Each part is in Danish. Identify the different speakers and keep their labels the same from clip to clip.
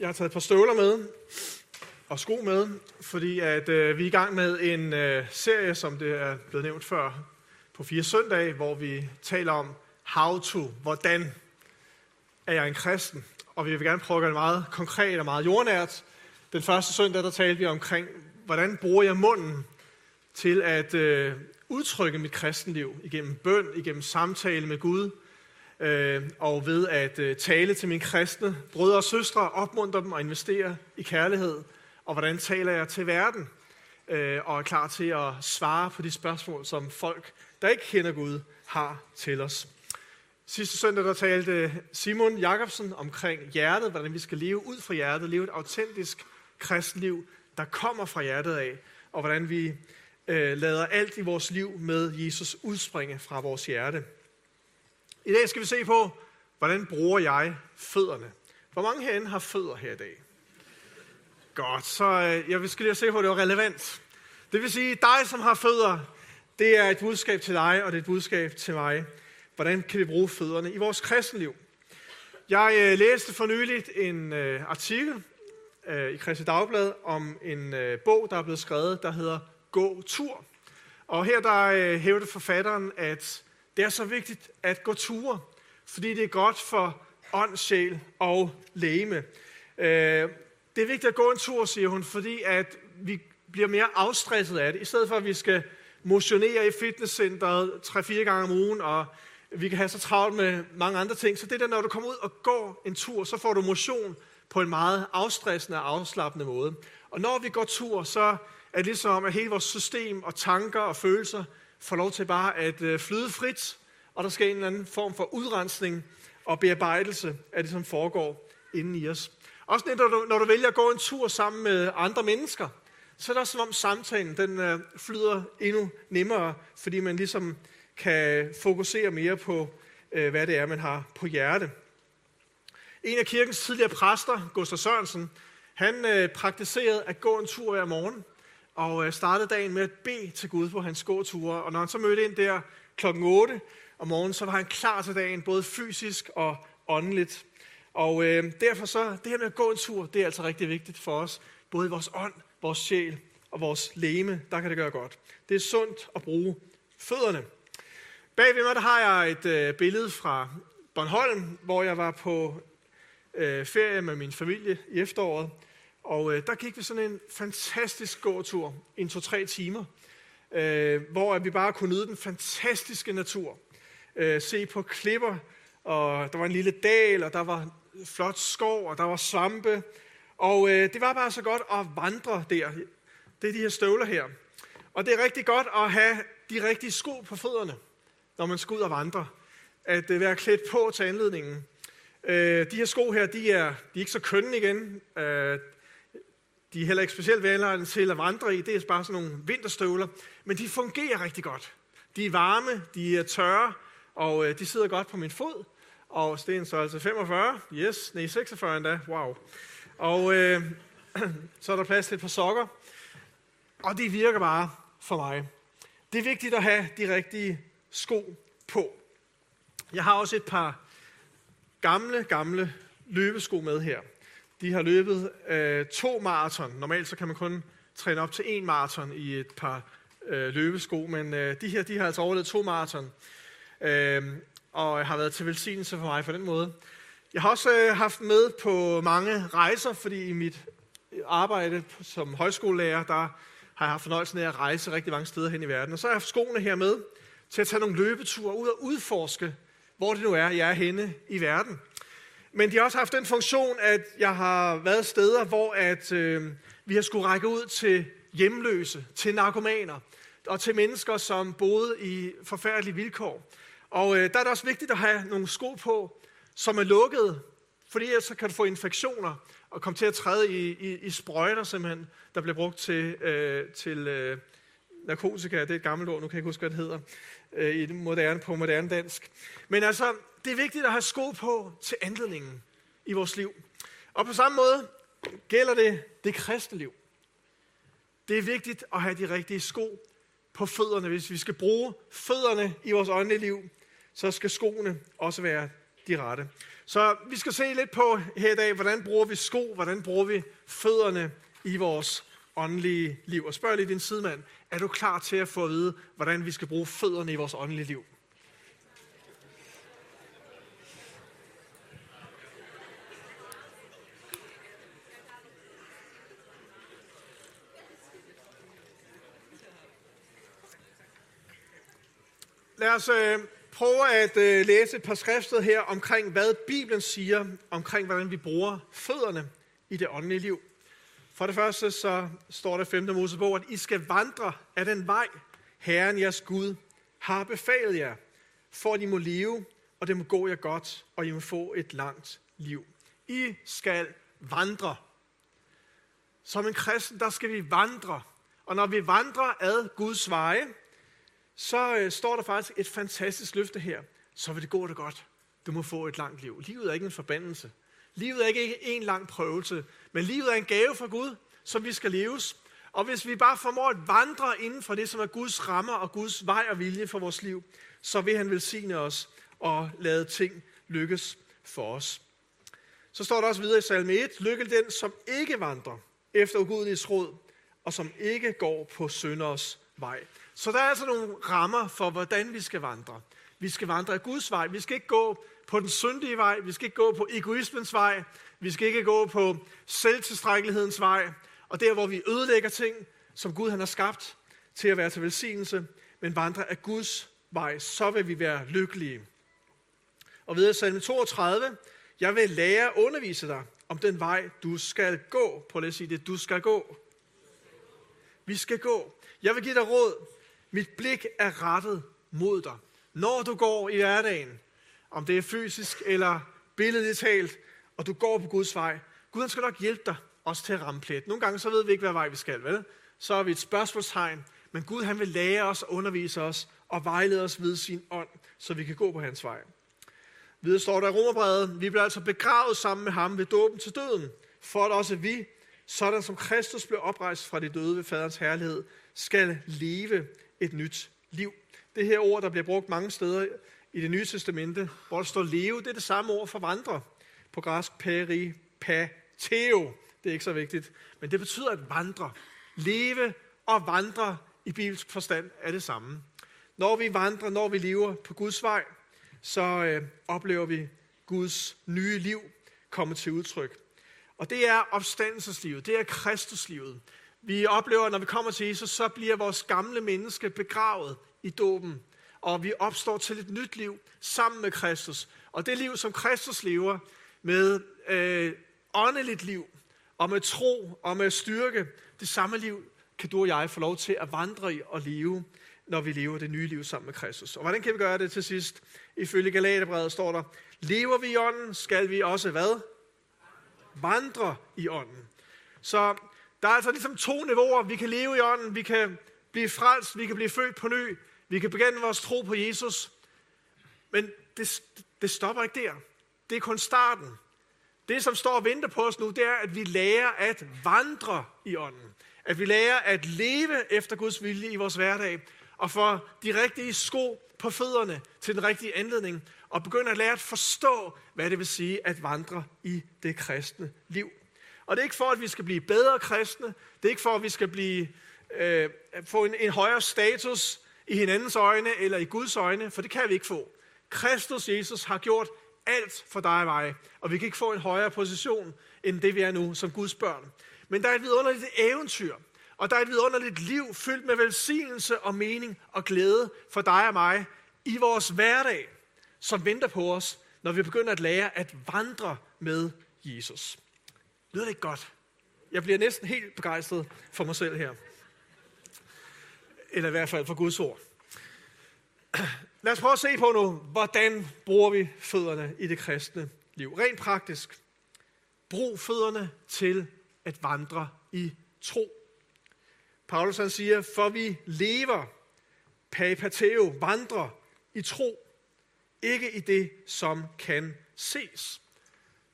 Speaker 1: Jeg har taget et par støvler med og sko med, fordi at øh, vi er i gang med en øh, serie, som det er blevet nævnt før, på fire søndage, hvor vi taler om how to, hvordan er jeg en kristen. Og vi vil gerne prøve at gøre det meget konkret og meget jordnært. Den første søndag, der talte vi omkring, hvordan bruger jeg munden til at øh, udtrykke mit kristenliv igennem bøn, igennem samtale med Gud, øh, og ved at øh, tale til mine kristne brødre og søstre, opmuntre dem og investere i kærlighed, og hvordan taler jeg til verden, øh, og er klar til at svare på de spørgsmål, som folk, der ikke kender Gud, har til os. Sidste søndag der talte Simon Jakobsen omkring hjertet, hvordan vi skal leve ud fra hjertet, leve et autentisk kristenliv, der kommer fra hjertet af, og hvordan vi øh, lader alt i vores liv med Jesus udspringe fra vores hjerte. I dag skal vi se på, hvordan bruger jeg fødderne. Hvor mange herinde har fødder her i dag? Godt, så øh, jeg skal lige se på, at det var relevant. Det vil sige, dig som har fødder, det er et budskab til dig, og det er et budskab til mig. Hvordan kan vi bruge fødderne i vores kristenliv? Jeg øh, læste for nyligt en øh, artikel øh, i Kristi Dagblad om en øh, bog, der er blevet skrevet, der hedder Gå tur. Og her der øh, forfatteren, at det er så vigtigt at gå ture, fordi det er godt for ånd, sjæl og læme. Øh, det er vigtigt at gå en tur, siger hun, fordi at vi bliver mere afstresset af det. I stedet for, at vi skal motionere i fitnesscenteret 3-4 gange om ugen, og vi kan have så travlt med mange andre ting. Så det der, når du kommer ud og går en tur, så får du motion på en meget afstressende og afslappende måde. Og når vi går tur, så er det ligesom, at hele vores system og tanker og følelser får lov til bare at øh, flyde frit, og der sker en eller anden form for udrensning og bearbejdelse af det, som foregår inden i os. Også når du, når du vælger at gå en tur sammen med andre mennesker, så er det også som om samtalen den øh, flyder endnu nemmere, fordi man ligesom kan fokusere mere på, øh, hvad det er, man har på hjerte. En af kirkens tidligere præster, Gustav Sørensen, han praktiserede at gå en tur hver morgen, og øh, startede dagen med at bede til Gud på hans gåture. Og når han så mødte ind der klokken 8 om morgenen, så var han klar til dagen, både fysisk og åndeligt. Og øh, derfor så, det her med at gå en tur, det er altså rigtig vigtigt for os. Både i vores ånd, vores sjæl og vores læme, der kan det gøre godt. Det er sundt at bruge fødderne. Bag ved mig, der har jeg et øh, billede fra Bornholm, hvor jeg var på øh, ferie med min familie i efteråret. Og øh, der gik vi sådan en fantastisk gåtur, en to-tre timer, øh, hvor vi bare kunne nyde den fantastiske natur. Øh, se på klipper, og der var en lille dal, og der var flot skov, og der var svampe. Og øh, det var bare så godt at vandre der. Det er de her støvler her. Og det er rigtig godt at have de rigtige sko på fødderne, når man skal ud og vandre. At øh, være klædt på til anledningen. Øh, de her sko her, de er, de er ikke så kønne igen. Øh, de er heller ikke specielt velegnede til at vandre i. Det er bare sådan nogle vinterstøvler. Men de fungerer rigtig godt. De er varme, de er tørre, og øh, de sidder godt på min fod. Og det er en størrelse 45. Yes, nej, 46 endda. Wow. Og øh, så er der plads til et par sokker. Og det virker bare for mig. Det er vigtigt at have de rigtige sko på. Jeg har også et par gamle, gamle løbesko med her. De har løbet øh, to maraton. Normalt så kan man kun træne op til en maraton i et par øh, løbesko, men øh, de her de har altså overlevet to maraton. Øh, og har været til velsignelse for mig på den måde. Jeg har også øh, haft med på mange rejser, fordi i mit arbejde som højskolelærer, der har jeg haft fornøjelsen af at rejse rigtig mange steder hen i verden. Og så har jeg haft skoene her med til at tage nogle løbeture ud og udforske, hvor det nu er, jeg er henne i verden. Men de har også haft den funktion, at jeg har været steder, hvor at, øh, vi har skulle række ud til hjemløse, til narkomaner og til mennesker, som boede i forfærdelige vilkår. Og øh, der er det også vigtigt at have nogle sko på, som er lukkede, fordi så kan du få infektioner og komme til at træde i, i, i sprøjter, simpelthen, der bliver brugt til, øh, til øh, narkotika. Det er et gammelt ord, nu kan jeg ikke huske, hvad det hedder øh, i moderne, på moderne dansk. Men altså, det er vigtigt at have sko på til anledningen i vores liv. Og på samme måde gælder det det kristne liv. Det er vigtigt at have de rigtige sko på fødderne. Hvis vi skal bruge fødderne i vores åndelige liv, så skal skoene også være de rette. Så vi skal se lidt på her i dag, hvordan bruger vi sko, hvordan bruger vi fødderne i vores åndelige liv. Og spørg lige din sidemand, er du klar til at få at vide, hvordan vi skal bruge fødderne i vores åndelige liv? Lad os øh, prøve at øh, læse et par skrifter her omkring, hvad Bibelen siger omkring, hvordan vi bruger fødderne i det åndelige liv. For det første så står der 5. Mosebog, at I skal vandre af den vej, Herren jeres Gud har befalet jer, for at I må leve, og det må gå jer godt, og I må få et langt liv. I skal vandre. Som en kristen, der skal vi vandre. Og når vi vandrer ad Guds veje, så øh, står der faktisk et fantastisk løfte her. Så vil det gå det godt. Du må få et langt liv. Livet er ikke en forbandelse. Livet er ikke en lang prøvelse, men livet er en gave fra Gud, som vi skal leves. Og hvis vi bare formår at vandre inden for det, som er Guds rammer og Guds vej og vilje for vores liv, så vil han velsigne os og lade ting lykkes for os. Så står der også videre i salme 1, lykke den, som ikke vandrer efter ugudeliges råd, og som ikke går på synders vej. Så der er altså nogle rammer for, hvordan vi skal vandre. Vi skal vandre af Guds vej. Vi skal ikke gå på den syndige vej. Vi skal ikke gå på egoismens vej. Vi skal ikke gå på selvtilstrækkelighedens vej. Og der, hvor vi ødelægger ting, som Gud han har skabt til at være til velsignelse, men vandre af Guds vej, så vil vi være lykkelige. Og videre salme 32. Jeg vil lære at undervise dig om den vej, du skal gå. Prøv lige at sige det. Du skal gå. Vi skal gå. Jeg vil give dig råd. Mit blik er rettet mod dig. Når du går i hverdagen, om det er fysisk eller billedligt talt, og du går på Guds vej, Gud skal nok hjælpe dig også til at ramme plet. Nogle gange så ved vi ikke, hvad vej vi skal, vel? Så er vi et spørgsmålstegn, men Gud han vil lære os og undervise os og vejlede os ved sin ånd, så vi kan gå på hans vej. Videre står der i Romerbrevet, vi bliver altså begravet sammen med ham ved dåben til døden, for at også vi, sådan som Kristus blev oprejst fra de døde ved faderens herlighed, skal leve et nyt liv. Det her ord, der bliver brugt mange steder i det nye testamente, hvor der står leve, det er det samme ord for vandre. På græsk peri, pateo. Det er ikke så vigtigt. Men det betyder at vandre. Leve og vandre i bibelsk forstand er det samme. Når vi vandrer, når vi lever på Guds vej, så øh, oplever vi Guds nye liv komme til udtryk. Og det er opstandelseslivet, det er Kristuslivet. Vi oplever, når vi kommer til Jesus, så bliver vores gamle menneske begravet i dåben, og vi opstår til et nyt liv sammen med Kristus. Og det liv, som Kristus lever med øh, åndeligt liv, og med tro og med styrke, det samme liv kan du og jeg få lov til at vandre i og leve, når vi lever det nye liv sammen med Kristus. Og hvordan kan vi gøre det til sidst? Ifølge Galaterbrevet står der, lever vi i ånden, skal vi også hvad? Vandre i ånden. Så der er altså ligesom to niveauer. Vi kan leve i ånden, vi kan blive frelst, vi kan blive født på ny, vi kan begynde vores tro på Jesus. Men det, det stopper ikke der. Det er kun starten. Det, som står og venter på os nu, det er, at vi lærer at vandre i ånden. At vi lærer at leve efter Guds vilje i vores hverdag. Og få de rigtige sko på fødderne til den rigtige anledning. Og begynde at lære at forstå, hvad det vil sige at vandre i det kristne liv. Og det er ikke for, at vi skal blive bedre kristne. Det er ikke for, at vi skal blive, øh, få en, en højere status i hinandens øjne eller i Guds øjne, for det kan vi ikke få. Kristus Jesus har gjort alt for dig og mig, og vi kan ikke få en højere position, end det vi er nu som Guds børn. Men der er et vidunderligt eventyr, og der er et vidunderligt liv fyldt med velsignelse og mening og glæde for dig og mig i vores hverdag, som venter på os, når vi begynder at lære at vandre med Jesus. Lyder det ikke godt? Jeg bliver næsten helt begejstret for mig selv her. Eller i hvert fald for Guds ord. Lad os prøve at se på nu, hvordan bruger vi fødderne i det kristne liv. Rent praktisk. Brug fødderne til at vandre i tro. Paulus han siger, for vi lever, pagpateo, vandrer i tro, ikke i det, som kan ses.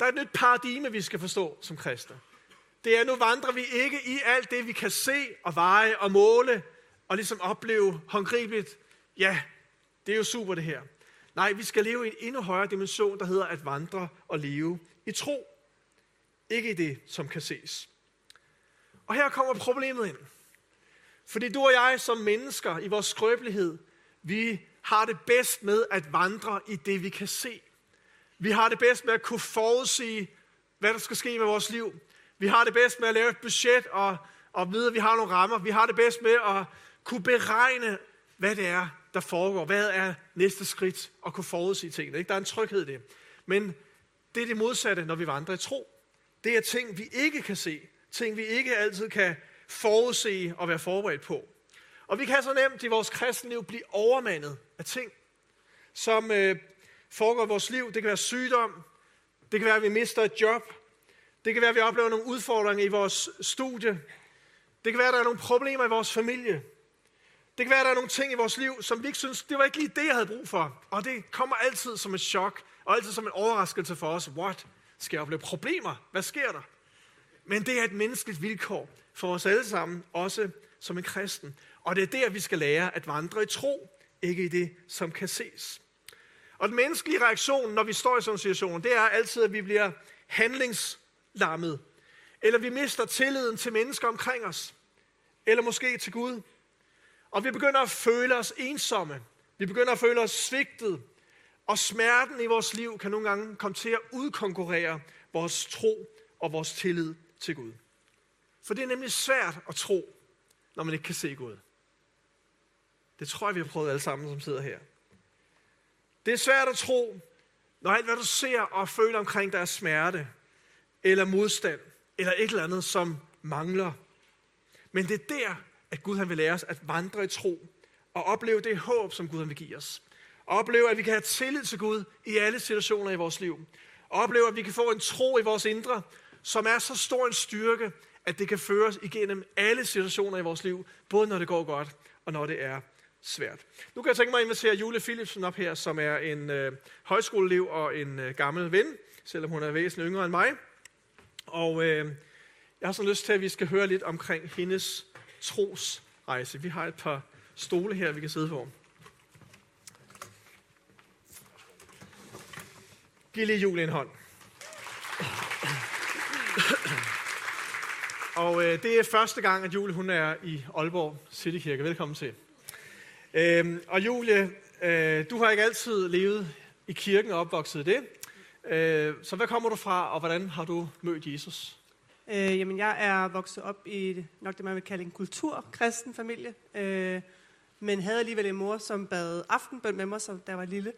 Speaker 1: Der er et nyt paradigme, vi skal forstå som kristne. Det er, nu vandrer vi ikke i alt det, vi kan se og veje og måle, og ligesom opleve håndgribeligt, ja, det er jo super det her. Nej, vi skal leve i en endnu højere dimension, der hedder at vandre og leve i tro. Ikke i det, som kan ses. Og her kommer problemet ind. Fordi du og jeg som mennesker i vores skrøbelighed, vi har det bedst med at vandre i det, vi kan se. Vi har det bedst med at kunne forudsige, hvad der skal ske med vores liv. Vi har det bedst med at lave et budget og, og vide, at vi har nogle rammer. Vi har det bedst med at kunne beregne, hvad det er, der foregår. Hvad er næste skridt? Og kunne forudsige tingene. Ikke? Der er en tryghed i det. Men det er det modsatte, når vi vandrer i tro. Det er ting, vi ikke kan se. Ting, vi ikke altid kan forudse og være forberedt på. Og vi kan så nemt i vores kristenliv blive overmandet af ting, som øh, foregår i vores liv. Det kan være sygdom, det kan være, at vi mister et job, det kan være, at vi oplever nogle udfordringer i vores studie, det kan være, at der er nogle problemer i vores familie, det kan være, at der er nogle ting i vores liv, som vi ikke synes, det var ikke lige det, jeg havde brug for. Og det kommer altid som et chok, og altid som en overraskelse for os. What? Skal jeg opleve problemer? Hvad sker der? Men det er et menneskeligt vilkår for os alle sammen, også som en kristen. Og det er der, vi skal lære at vandre i tro, ikke i det, som kan ses. Og den menneskelige reaktion, når vi står i sådan en situation, det er altid, at vi bliver handlingslammet. Eller vi mister tilliden til mennesker omkring os. Eller måske til Gud. Og vi begynder at føle os ensomme. Vi begynder at føle os svigtet. Og smerten i vores liv kan nogle gange komme til at udkonkurrere vores tro og vores tillid til Gud. For det er nemlig svært at tro, når man ikke kan se Gud. Det tror jeg, vi har prøvet alle sammen, som sidder her. Det er svært at tro, når alt, hvad du ser og føler omkring dig er smerte, eller modstand, eller et eller andet, som mangler. Men det er der, at Gud han vil lære os at vandre i tro, og opleve det håb, som Gud han vil give os. Og opleve, at vi kan have tillid til Gud i alle situationer i vores liv. Og opleve, at vi kan få en tro i vores indre, som er så stor en styrke, at det kan føre os igennem alle situationer i vores liv, både når det går godt, og når det er svært. Nu kan jeg tænke mig at invitere Julie Philipsen op her, som er en øh, højskoleelev og en øh, gammel ven, selvom hun er væsentligt yngre end mig. Og øh, jeg har så lyst til, at vi skal høre lidt omkring hendes trosrejse. Vi har et par stole her, vi kan sidde på. Giv lige Julie en hånd. Og øh, det er første gang, at Julie hun er i Aalborg Citykirke. Velkommen til. Øhm, og Julie, øh, du har ikke altid levet i kirken og opvokset i det. Øh, så hvad kommer du fra, og hvordan har du mødt Jesus?
Speaker 2: Øh, jamen, jeg er vokset op i nok det, man vil kalde en kulturkristen familie. Øh, men havde alligevel en mor, som bad aftenbøn med mig, som der var lille.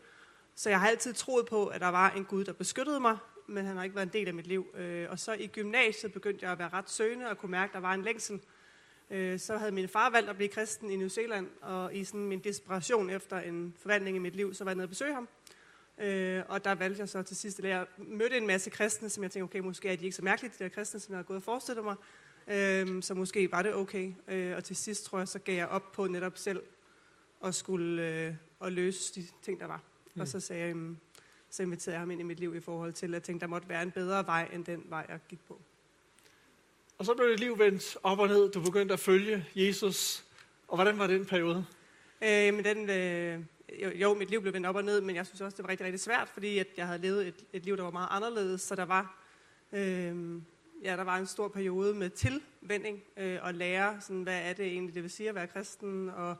Speaker 2: Så jeg har altid troet på, at der var en Gud, der beskyttede mig, men han har ikke været en del af mit liv. Øh, og så i gymnasiet begyndte jeg at være ret søgende og kunne mærke, at der var en længsel Øh, så havde min far valgt at blive kristen i New Zealand, og i sådan min desperation efter en forvandling i mit liv, så var jeg nede og besøge ham. Øh, og der valgte jeg så til sidst, at jeg mødte en masse kristne, som jeg tænkte, okay, måske er de ikke så mærkelige, de der kristne, som jeg har gået og forestillet mig. Øh, så måske var det okay. Øh, og til sidst tror jeg, så gav jeg op på netop selv at skulle øh, at løse de ting, der var. Mm. Og så sagde jeg, så inviterede jeg ham ind i mit liv i forhold til, at jeg tænkte, der måtte være en bedre vej, end den vej, jeg gik på.
Speaker 1: Og så blev dit liv vendt op og ned. Du begyndte at følge Jesus. Og hvordan var den periode?
Speaker 2: Øh, men den, øh, jo, jo, mit liv blev vendt op og ned, men jeg synes også, det var rigtig, rigtig svært, fordi at jeg havde levet et, et liv, der var meget anderledes. Så der var, øh, ja, der var en stor periode med tilvending øh, og lære, sådan, hvad er det egentlig, det vil sige at være kristen, og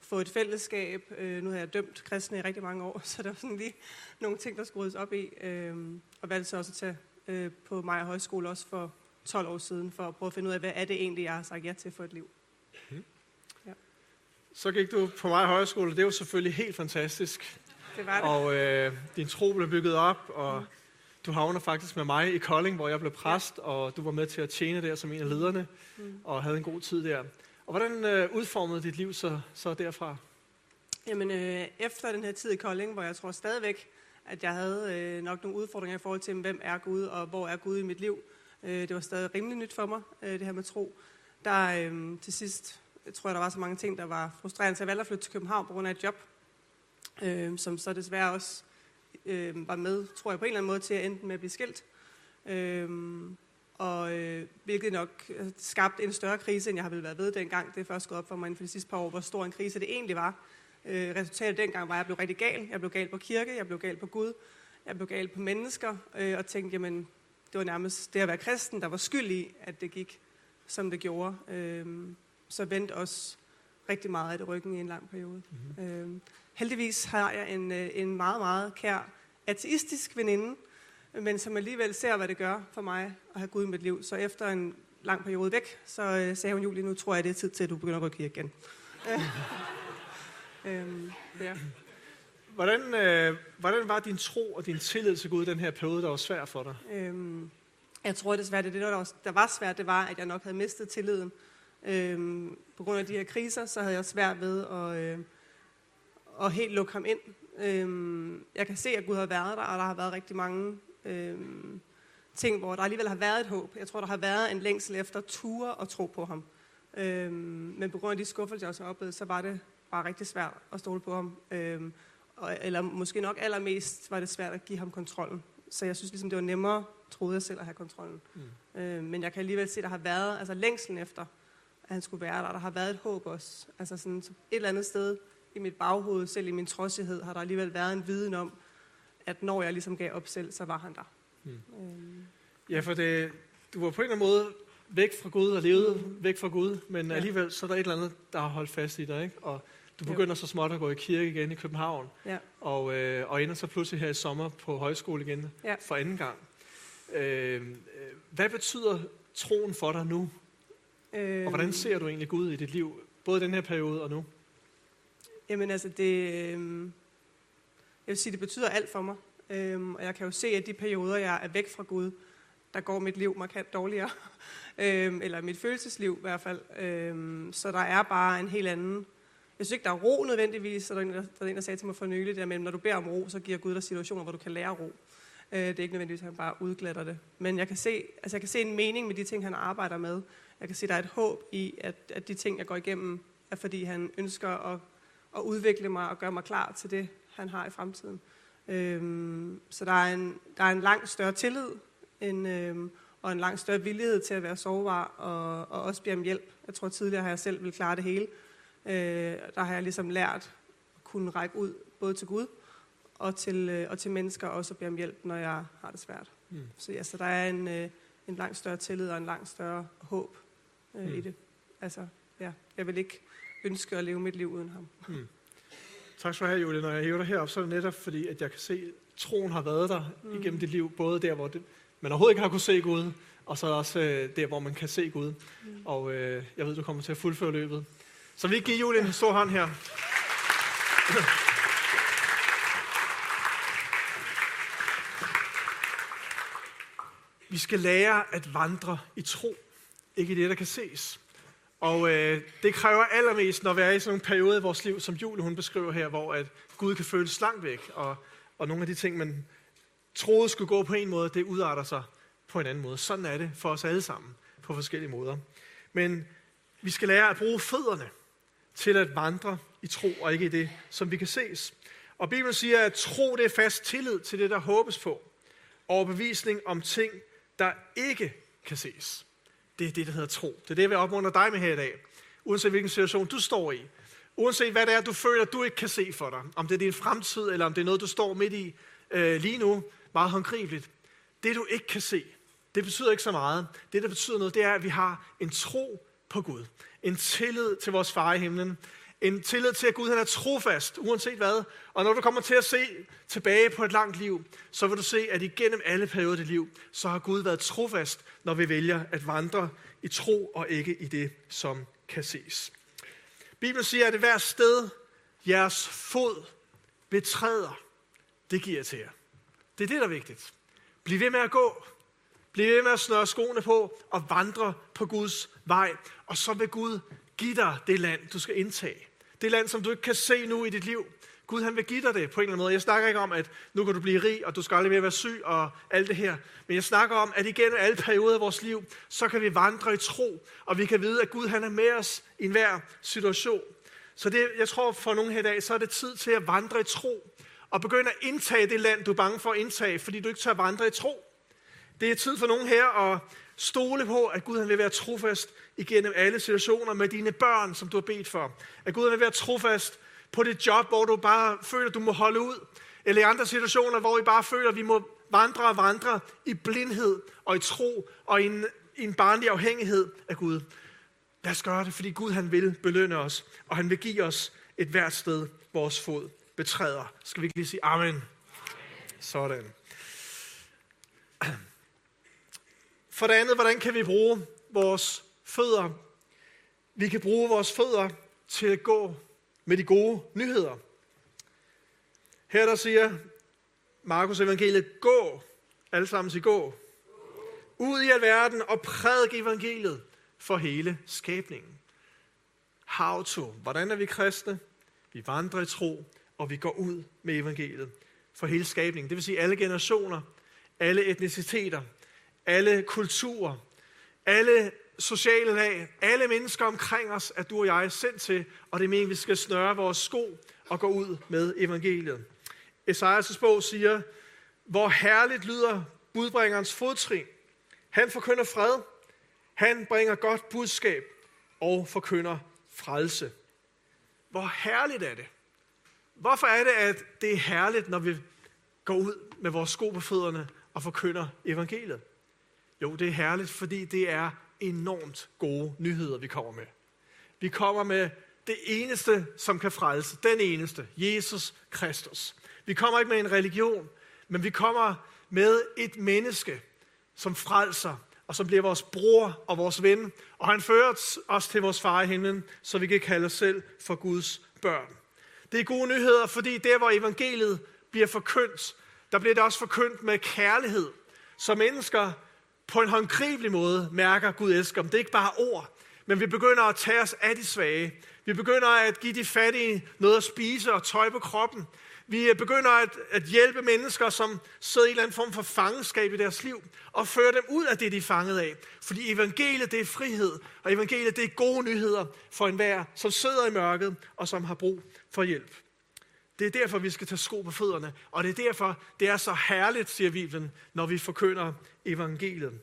Speaker 2: få et fællesskab. Øh, nu har jeg dømt kristne i rigtig mange år, så der var sådan lige nogle ting, der skulle op i. Øh, og valgte så også at tage øh, på Maja Højskole også for 12 år siden, for at prøve at finde ud af, hvad er det egentlig, jeg har sagt ja til for et liv. Mm.
Speaker 1: Ja. Så gik du på mig højskole, det var selvfølgelig helt fantastisk.
Speaker 2: Det var det.
Speaker 1: Og øh, din tro blev bygget op, og mm. du havner faktisk med mig i Kolding, hvor jeg blev præst, ja. og du var med til at tjene der som en af lederne, mm. og havde en god tid der. Og hvordan øh, udformede dit liv så, så derfra?
Speaker 2: Jamen, øh, efter den her tid i Kolding, hvor jeg tror stadigvæk, at jeg havde øh, nok nogle udfordringer i forhold til, hvem er Gud, og hvor er Gud i mit liv, Øh, det var stadig rimelig nyt for mig, øh, det her med tro. Der øh, til sidst, jeg tror der var så mange ting, der var frustrerende, så jeg valgte at flytte til København på grund af et job, øh, som så desværre også øh, var med, tror jeg, på en eller anden måde til at ende med at blive skilt. Øh, og øh, hvilket nok skabte en større krise, end jeg har vel været ved dengang. Det er først gået op for mig inden for de sidste par år, hvor stor en krise det egentlig var. Øh, resultatet dengang var, at jeg blev rigtig gal. Jeg blev gal på kirke, jeg blev gal på Gud, jeg blev gal på mennesker, øh, og tænkte, jamen, det var nærmest det at være kristen, der var skyld i, at det gik, som det gjorde. Øh, så vendte også rigtig meget af det ryggen i en lang periode. Mm-hmm. Øh, heldigvis har jeg en, øh, en meget, meget kær ateistisk veninde, men som alligevel ser, hvad det gør for mig at have Gud i mit liv. Så efter en lang periode væk, så øh, sagde hun, Julie, nu tror jeg, det er tid til, at du begynder at gå i kirke igen.
Speaker 1: øhm, ja. Hvordan, øh, hvordan var din tro og din tillid til Gud den her periode, der var svær for dig? Øhm,
Speaker 2: jeg tror desværre, det, det der, var, der var svært, det var, at jeg nok havde mistet tilliden. Øhm, på grund af de her kriser, så havde jeg svært ved at, øh, at helt lukke ham ind. Øhm, jeg kan se, at Gud har været der, og der har været rigtig mange øhm, ting, hvor der alligevel har været et håb. Jeg tror, der har været en længsel efter ture og tro på ham. Øhm, men på grund af de skuffelser, jeg også har oplevet, så var det bare rigtig svært at stole på ham. Øhm, og, eller måske nok allermest var det svært at give ham kontrollen. Så jeg synes ligesom, det var nemmere, troede jeg selv, at have kontrollen. Mm. Øhm, men jeg kan alligevel se, at der har været altså længslen efter, at han skulle være der. Der har været et håb også. Altså sådan, et eller andet sted i mit baghoved, selv i min trodsighed, har der alligevel været en viden om, at når jeg ligesom gav op selv, så var han der. Mm.
Speaker 1: Øhm. Ja, for det, du var på en eller anden måde væk fra Gud og levede mm. væk fra Gud, men ja. alligevel så er der et eller andet, der har holdt fast i dig, ikke? Og du begynder så småt at gå i kirke igen i København, ja. og, øh, og ender så pludselig her i sommer på højskole igen ja. for anden gang. Øh, hvad betyder troen for dig nu? Øh, og hvordan ser du egentlig Gud i dit liv, både den her periode og nu?
Speaker 2: Jamen altså, det, øh, jeg vil sige, det betyder alt for mig. Øh, og jeg kan jo se, at de perioder, jeg er væk fra Gud, der går mit liv markant dårligere. øhm, eller mit følelsesliv i hvert fald. Øhm, så der er bare en helt anden... Jeg synes ikke, der er ro nødvendigvis. Så der er en, der, der, en, der sagde til mig for nylig, der, mellem, når du beder om ro, så giver Gud dig situationer, hvor du kan lære ro. Øh, det er ikke nødvendigvis, at han bare udglatter det. Men jeg kan, se, altså jeg kan se en mening med de ting, han arbejder med. Jeg kan se, at der er et håb i, at, at de ting, jeg går igennem, er fordi han ønsker at, at udvikle mig og gøre mig klar til det, han har i fremtiden. Øhm, så der er, en, der er en langt større tillid en, øhm, og en langt større villighed til at være sårbar og, og også bede om hjælp. Jeg tror tidligere har jeg selv vil klare det hele. Øh, der har jeg ligesom lært at kunne række ud både til Gud og til, øh, og til mennesker og også at bede om hjælp, når jeg har det svært. Mm. Så, ja, så der er en, øh, en langt større tillid og en langt større håb øh, mm. i det. Altså, ja, jeg vil ikke ønske at leve mit liv uden ham. Mm.
Speaker 1: Tak skal du have, Julie. Når jeg hæver dig herop, så er det netop fordi, at jeg kan se, at troen har været der mm. igennem dit liv, både der, hvor det, man overhovedet ikke har kunnet se Gud, og så også øh, der, hvor man kan se Gud. Mm. Og øh, jeg ved, du kommer til at fuldføre løbet. Så vi giver Julie en stor hånd her. Vi skal lære at vandre i tro, ikke i det, der kan ses. Og øh, det kræver allermest, når vi er i sådan en periode i vores liv, som Julie hun beskriver her, hvor at Gud kan føles langt væk, og, og nogle af de ting, man troede skulle gå på en måde, det udarter sig på en anden måde. Sådan er det for os alle sammen på forskellige måder. Men vi skal lære at bruge fødderne til at vandre i tro, og ikke i det, som vi kan ses. Og Bibelen siger, at tro det er fast tillid til det, der håbes på. Overbevisning om ting, der ikke kan ses. Det er det, der hedder tro. Det er det, jeg vil opmuntre dig med her i dag. Uanset hvilken situation du står i. Uanset hvad det er, du føler, du ikke kan se for dig. Om det er din fremtid, eller om det er noget, du står midt i øh, lige nu, meget håndgribeligt. Det du ikke kan se, det betyder ikke så meget. Det, der betyder noget, det er, at vi har en tro på Gud. En tillid til vores far i himlen. En tillid til, at Gud han er trofast, uanset hvad. Og når du kommer til at se tilbage på et langt liv, så vil du se, at igennem alle perioder i dit liv, så har Gud været trofast, når vi vælger at vandre i tro og ikke i det, som kan ses. Bibelen siger, at det hver sted, jeres fod betræder, det giver til jer. Det er det, der er vigtigt. Bliv ved med at gå. Bliv ved med at snøre skoene på og vandre på Guds vej. Og så vil Gud give dig det land, du skal indtage. Det land, som du ikke kan se nu i dit liv. Gud han vil give dig det på en eller anden måde. Jeg snakker ikke om, at nu kan du blive rig, og du skal aldrig mere være syg og alt det her. Men jeg snakker om, at igennem alle perioder af vores liv, så kan vi vandre i tro, og vi kan vide, at Gud han er med os i enhver situation. Så det, jeg tror for nogle her i dag, så er det tid til at vandre i tro og begynde at indtage det land, du er bange for at indtage, fordi du ikke tør vandre i tro. Det er tid for nogen her at stole på, at Gud han vil være trofast igennem alle situationer med dine børn, som du har bedt for. At Gud han vil være trofast på dit job, hvor du bare føler, du må holde ud, eller i andre situationer, hvor vi bare føler, at vi må vandre og vandre i blindhed og i tro og i en, i en barnlig afhængighed af Gud. Lad os gøre det, fordi Gud han vil belønne os, og han vil give os et hvert sted, vores fod betræder. Skal vi ikke lige sige amen? Sådan. For det andet, hvordan kan vi bruge vores fødder? Vi kan bruge vores fødder til at gå med de gode nyheder. Her der siger Markus evangeliet, gå, alle sammen til gå, ud i alverden og prædik evangeliet for hele skabningen. How to. Hvordan er vi kristne? Vi vandrer i tro, og vi går ud med evangeliet for hele skabningen. Det vil sige alle generationer, alle etniciteter, alle kulturer, alle sociale lag, alle mennesker omkring os, at du og jeg er sendt til, og det er meningen, vi skal snøre vores sko og gå ud med evangeliet. Esajas bog siger, hvor herligt lyder budbringerens fodtrin. Han forkynder fred, han bringer godt budskab og forkynder frelse. Hvor herligt er det? Hvorfor er det, at det er herligt, når vi går ud med vores sko på fødderne og forkynder evangeliet? Jo, det er herligt, fordi det er enormt gode nyheder, vi kommer med. Vi kommer med det eneste, som kan frelse. Den eneste. Jesus Kristus. Vi kommer ikke med en religion, men vi kommer med et menneske, som frelser, og som bliver vores bror og vores ven. Og han fører os til vores far i himlen, så vi kan kalde os selv for Guds børn. Det er gode nyheder, fordi der, hvor evangeliet bliver forkyndt, der bliver det også forkyndt med kærlighed, så mennesker på en håndgribelig måde mærker, at Gud elsker dem. Det er ikke bare ord, men vi begynder at tage os af de svage. Vi begynder at give de fattige noget at spise og tøj på kroppen. Vi begynder at, at hjælpe mennesker, som sidder i en eller anden form for fangenskab i deres liv, og føre dem ud af det, de er fanget af. Fordi evangeliet, det er frihed, og evangeliet, det er gode nyheder for enhver, som sidder i mørket, og som har brug for hjælp. Det er derfor, vi skal tage sko på fødderne, og det er derfor, det er så herligt, siger Bibelen, når vi forkynder evangeliet.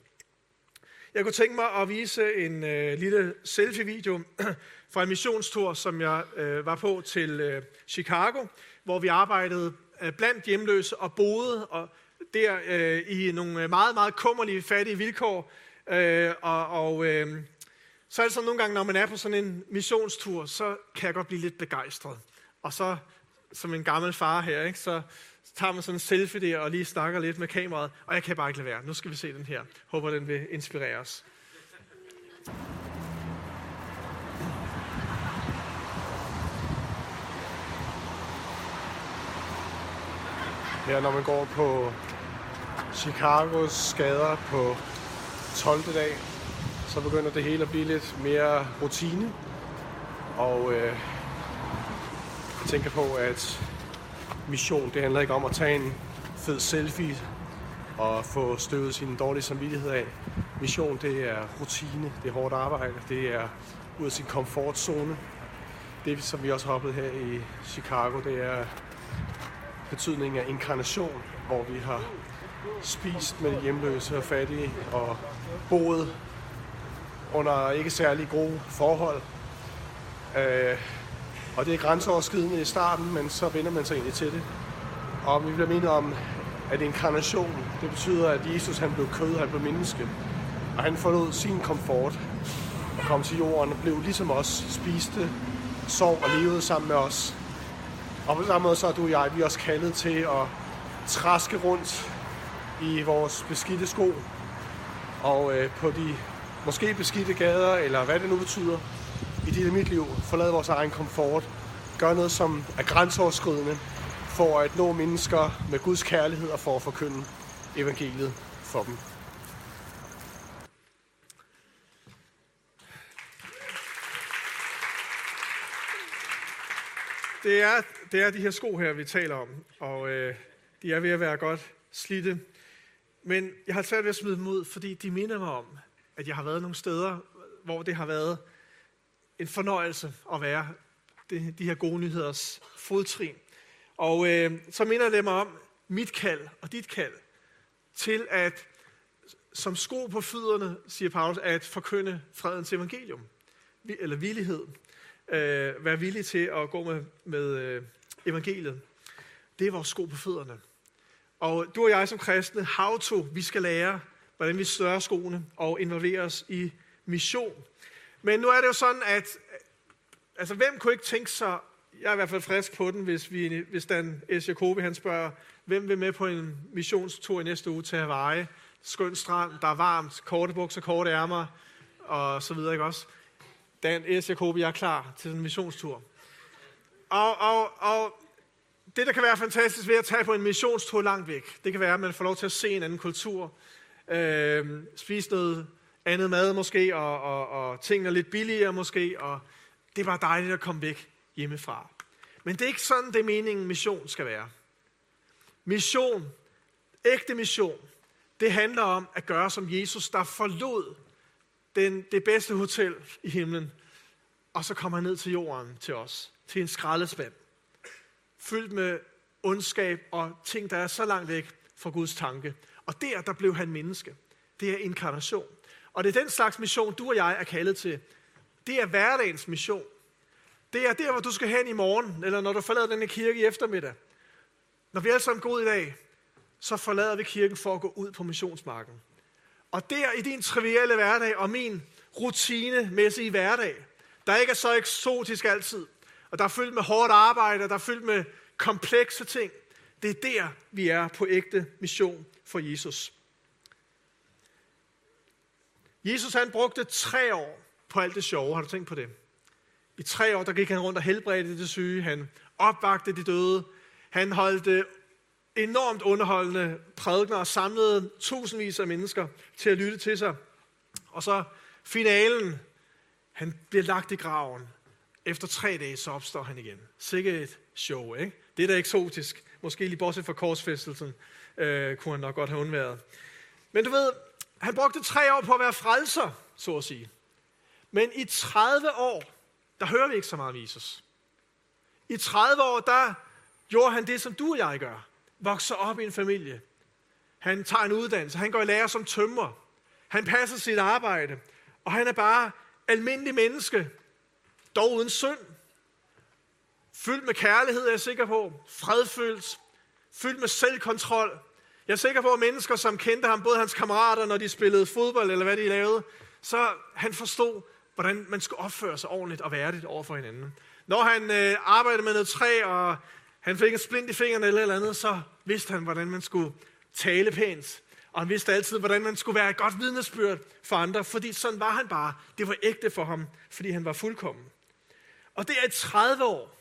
Speaker 1: Jeg kunne tænke mig at vise en øh, lille selfie-video fra en missionstur, som jeg øh, var på til øh, Chicago, hvor vi arbejdede øh, blandt hjemløse og boede og der øh, i nogle øh, meget, meget kummerlige, fattige vilkår. Øh, og og øh, så er det sådan nogle gange, når man er på sådan en missionstur, så kan jeg godt blive lidt begejstret. Og så, som en gammel far her, ikke, så tager man sådan en selfie der og lige snakker lidt med kameraet, og jeg kan bare ikke lade være. Nu skal vi se den her. Håber, den vil inspirere os.
Speaker 3: Ja, når man går på Chicagos gader på 12. dag, så begynder det hele at blive lidt mere rutine. Og øh, tænker på, at mission, det handler ikke om at tage en fed selfie og få støvet sin dårlige samvittighed af. Mission, det er rutine, det er hårdt arbejde, det er ud af sin komfortzone. Det, som vi også har oplevet her i Chicago, det er betydningen af inkarnation, hvor vi har spist med hjemløse og fattige og boet under ikke særlig gode forhold. Øh, og det er grænseoverskridende i starten, men så vender man sig egentlig til det. Og vi bliver mindet om, at inkarnation, det betyder, at Jesus han blev kød, han blev menneske. Og han forlod sin komfort og kom til jorden og blev ligesom os, spiste, sov og levede sammen med os. Og på samme måde så er du og jeg, vi er også kaldet til at traske rundt i vores beskidte sko og øh, på de måske beskidte gader, eller hvad det nu betyder, i dit og mit liv, forlade vores egen komfort, gøre noget, som er grænseoverskridende, for at nå mennesker med Guds kærlighed og for at forkynde evangeliet for dem.
Speaker 1: Det er, det er de her sko her, vi taler om, og øh, de er ved at være godt slidte. Men jeg har svært ved at smide dem ud, fordi de minder mig om, at jeg har været nogle steder, hvor det har været en fornøjelse at være de, de her gode nyheders fodtrin. Og øh, så minder det mig om mit kald og dit kald til at, som sko på fødderne, siger Paulus, at forkynde fredens evangelium, eller villighed. øh, være villig til at gå med, med øh, evangeliet, det er vores sko på fødderne. Og du og jeg som kristne, how to, vi skal lære, hvordan vi større skoene og involverer os i mission. Men nu er det jo sådan, at altså, hvem kunne ikke tænke sig, jeg er i hvert fald frisk på den, hvis, vi, hvis Dan S. Jacobi han spørger, hvem vil med på en missionstur i næste uge til Hawaii? Skøn strand, der er varmt, korte bukser, korte ærmer, og så videre, ikke også? Dan S. Jacobi, jeg er klar til en missionstur. Og, og, og det, der kan være fantastisk ved at tage på en missionstur langt væk, det kan være, at man får lov til at se en anden kultur, øh, spise noget andet mad måske, og, og, og tingene lidt billigere måske, og det var dejligt at komme væk hjemmefra. Men det er ikke sådan, det er meningen, mission skal være. Mission, ægte mission, det handler om at gøre som Jesus, der forlod den, det bedste hotel i himlen, og så kommer han ned til jorden til os, til en skraldespand, fyldt med ondskab og ting, der er så langt væk fra Guds tanke. Og der, der blev han menneske. Det er inkarnation. Og det er den slags mission, du og jeg er kaldet til. Det er hverdagens mission. Det er der, hvor du skal hen i morgen, eller når du forlader denne kirke i eftermiddag. Når vi alle sammen går ud i dag, så forlader vi kirken for at gå ud på missionsmarken. Og der i din trivielle hverdag og min rutinemæssige hverdag, der ikke er så eksotisk altid, og der er fyldt med hårdt arbejde, der er fyldt med komplekse ting, det er der, vi er på ægte mission for Jesus. Jesus han brugte tre år på alt det sjove. Har du tænkt på det? I tre år, der gik han rundt og helbredte det syge. Han opvagte de døde. Han holdt enormt underholdende prædikner og samlede tusindvis af mennesker til at lytte til sig. Og så finalen. Han bliver lagt i graven. Efter tre dage, så opstår han igen. Sikkert et show, ikke? Det er da eksotisk. Måske lige bortset fra korsfæstelsen, øh, kunne han nok godt have undværet. Men du ved, han brugte tre år på at være frelser, så at sige. Men i 30 år, der hører vi ikke så meget om Jesus. I 30 år, der gjorde han det, som du og jeg gør. Vokser op i en familie. Han tager en uddannelse. Han går i lære som tømrer. Han passer sit arbejde. Og han er bare almindelig menneske. Dog uden synd. Fyldt med kærlighed, er jeg sikker på. Fredfyldt. Fyldt med selvkontrol. Jeg er sikker på, at mennesker, som kendte ham, både hans kammerater, når de spillede fodbold, eller hvad de lavede, så han forstod, hvordan man skulle opføre sig ordentligt og værdigt over for hinanden. Når han øh, arbejdede med noget træ, og han fik en splint i fingrene eller eller andet, så vidste han, hvordan man skulle tale pænt. Og han vidste altid, hvordan man skulle være et godt vidnesbyrd for andre, fordi sådan var han bare. Det var ægte for ham, fordi han var fuldkommen. Og det er i 30 år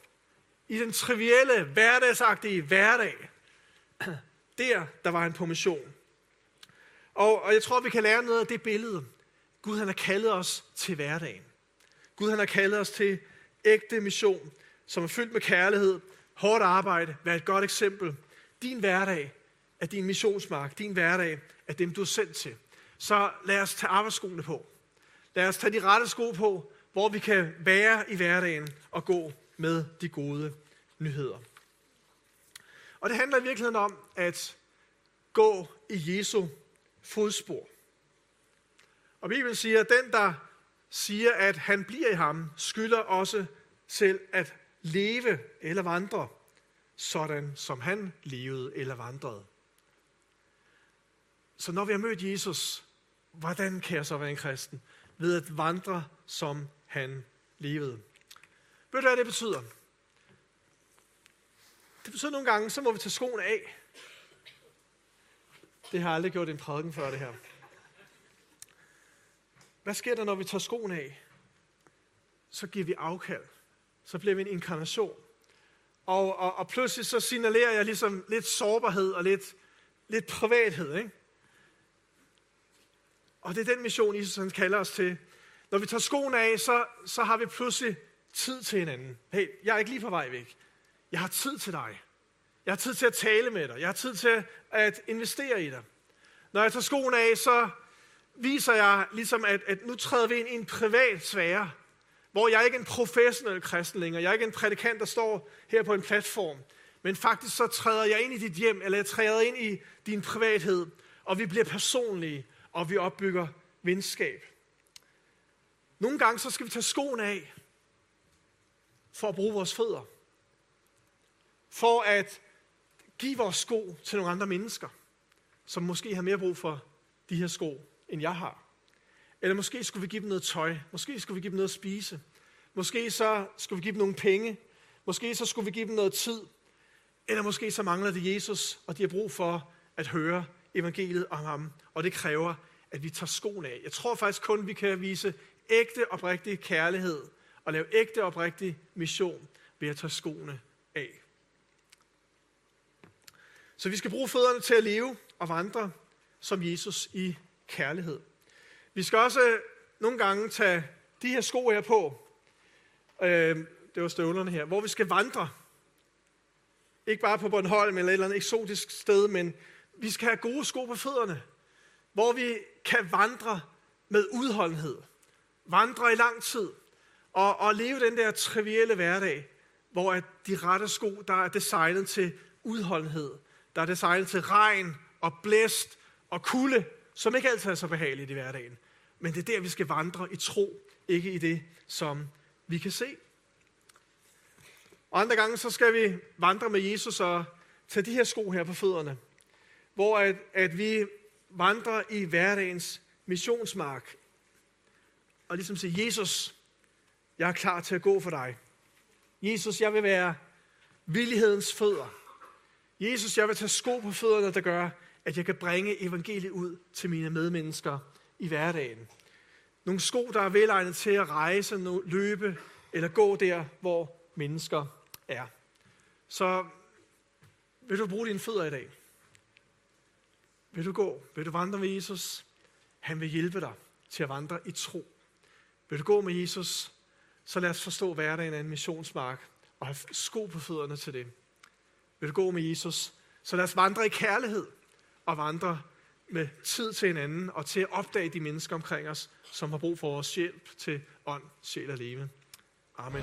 Speaker 1: i den trivielle, hverdagsagtige hverdag. Der, der var han på mission. Og, og jeg tror, vi kan lære noget af det billede. Gud han har kaldet os til hverdagen. Gud han har kaldet os til ægte mission, som er fyldt med kærlighed, hårdt arbejde, vær et godt eksempel. Din hverdag er din missionsmark. Din hverdag er dem, du er sendt til. Så lad os tage arbejdsskoene på. Lad os tage de rette sko på, hvor vi kan være i hverdagen og gå med de gode nyheder. Og det handler i virkeligheden om at gå i Jesu fodspor. Og Bibelen siger, at den, der siger, at han bliver i ham, skylder også selv at leve eller vandre, sådan som han levede eller vandrede. Så når vi har mødt Jesus, hvordan kan jeg så være en kristen? Ved at vandre, som han levede. Ved du, hvad det betyder? Det betyder nogle gange, så må vi tage skoene af. Det har jeg aldrig gjort en prædiken før, det her. Hvad sker der, når vi tager skoene af? Så giver vi afkald. Så bliver vi en inkarnation. Og, og, og pludselig så signalerer jeg ligesom lidt sårbarhed og lidt, lidt privathed. Ikke? Og det er den mission, Jesus han kalder os til. Når vi tager skoene af, så, så har vi pludselig tid til hinanden. Hey, jeg er ikke lige på vej væk. Jeg har tid til dig. Jeg har tid til at tale med dig. Jeg har tid til at investere i dig. Når jeg tager skoen af, så viser jeg ligesom, at, at nu træder vi ind i en privat sfære, hvor jeg ikke er en professionel kristen længere. Jeg er ikke en prædikant, der står her på en platform. Men faktisk så træder jeg ind i dit hjem, eller jeg træder ind i din privathed, og vi bliver personlige, og vi opbygger venskab. Nogle gange så skal vi tage skoen af, for at bruge vores fødder. For at give vores sko til nogle andre mennesker, som måske har mere brug for de her sko, end jeg har. Eller måske skulle vi give dem noget tøj. Måske skulle vi give dem noget at spise. Måske så skulle vi give dem nogle penge. Måske så skulle vi give dem noget tid. Eller måske så mangler det Jesus, og de har brug for at høre evangeliet om ham. Og det kræver, at vi tager skoene af. Jeg tror faktisk kun, vi kan vise ægte oprigtig kærlighed og lave ægte oprigtig mission ved at tage skoene af. Så vi skal bruge fødderne til at leve og vandre som Jesus i kærlighed. Vi skal også øh, nogle gange tage de her sko her på. Øh, det var støvlerne her. Hvor vi skal vandre. Ikke bare på Bornholm eller et eller andet eksotisk sted, men vi skal have gode sko på fødderne. Hvor vi kan vandre med udholdenhed. Vandre i lang tid. Og, og leve den der trivielle hverdag, hvor at de rette sko, der er designet til udholdenhed. Der er designet til regn og blæst og kulde, som ikke altid er så behageligt i hverdagen. Men det er der, vi skal vandre i tro, ikke i det, som vi kan se. Og andre gange, så skal vi vandre med Jesus og tage de her sko her på fødderne, hvor at, at vi vandrer i hverdagens missionsmark, og ligesom sige, Jesus, jeg er klar til at gå for dig. Jesus, jeg vil være villighedens fødder. Jesus, jeg vil tage sko på fødderne, der gør, at jeg kan bringe evangeliet ud til mine medmennesker i hverdagen. Nogle sko, der er velegnet til at rejse, løbe eller gå der, hvor mennesker er. Så vil du bruge dine fødder i dag? Vil du gå? Vil du vandre med Jesus? Han vil hjælpe dig til at vandre i tro. Vil du gå med Jesus? Så lad os forstå hverdagen af en missionsmark og have sko på fødderne til det. Vil du gå med Jesus? Så lad os vandre i kærlighed og vandre med tid til hinanden og til at opdage de mennesker omkring os, som har brug for vores hjælp til ånd, sjæl og leve. Amen.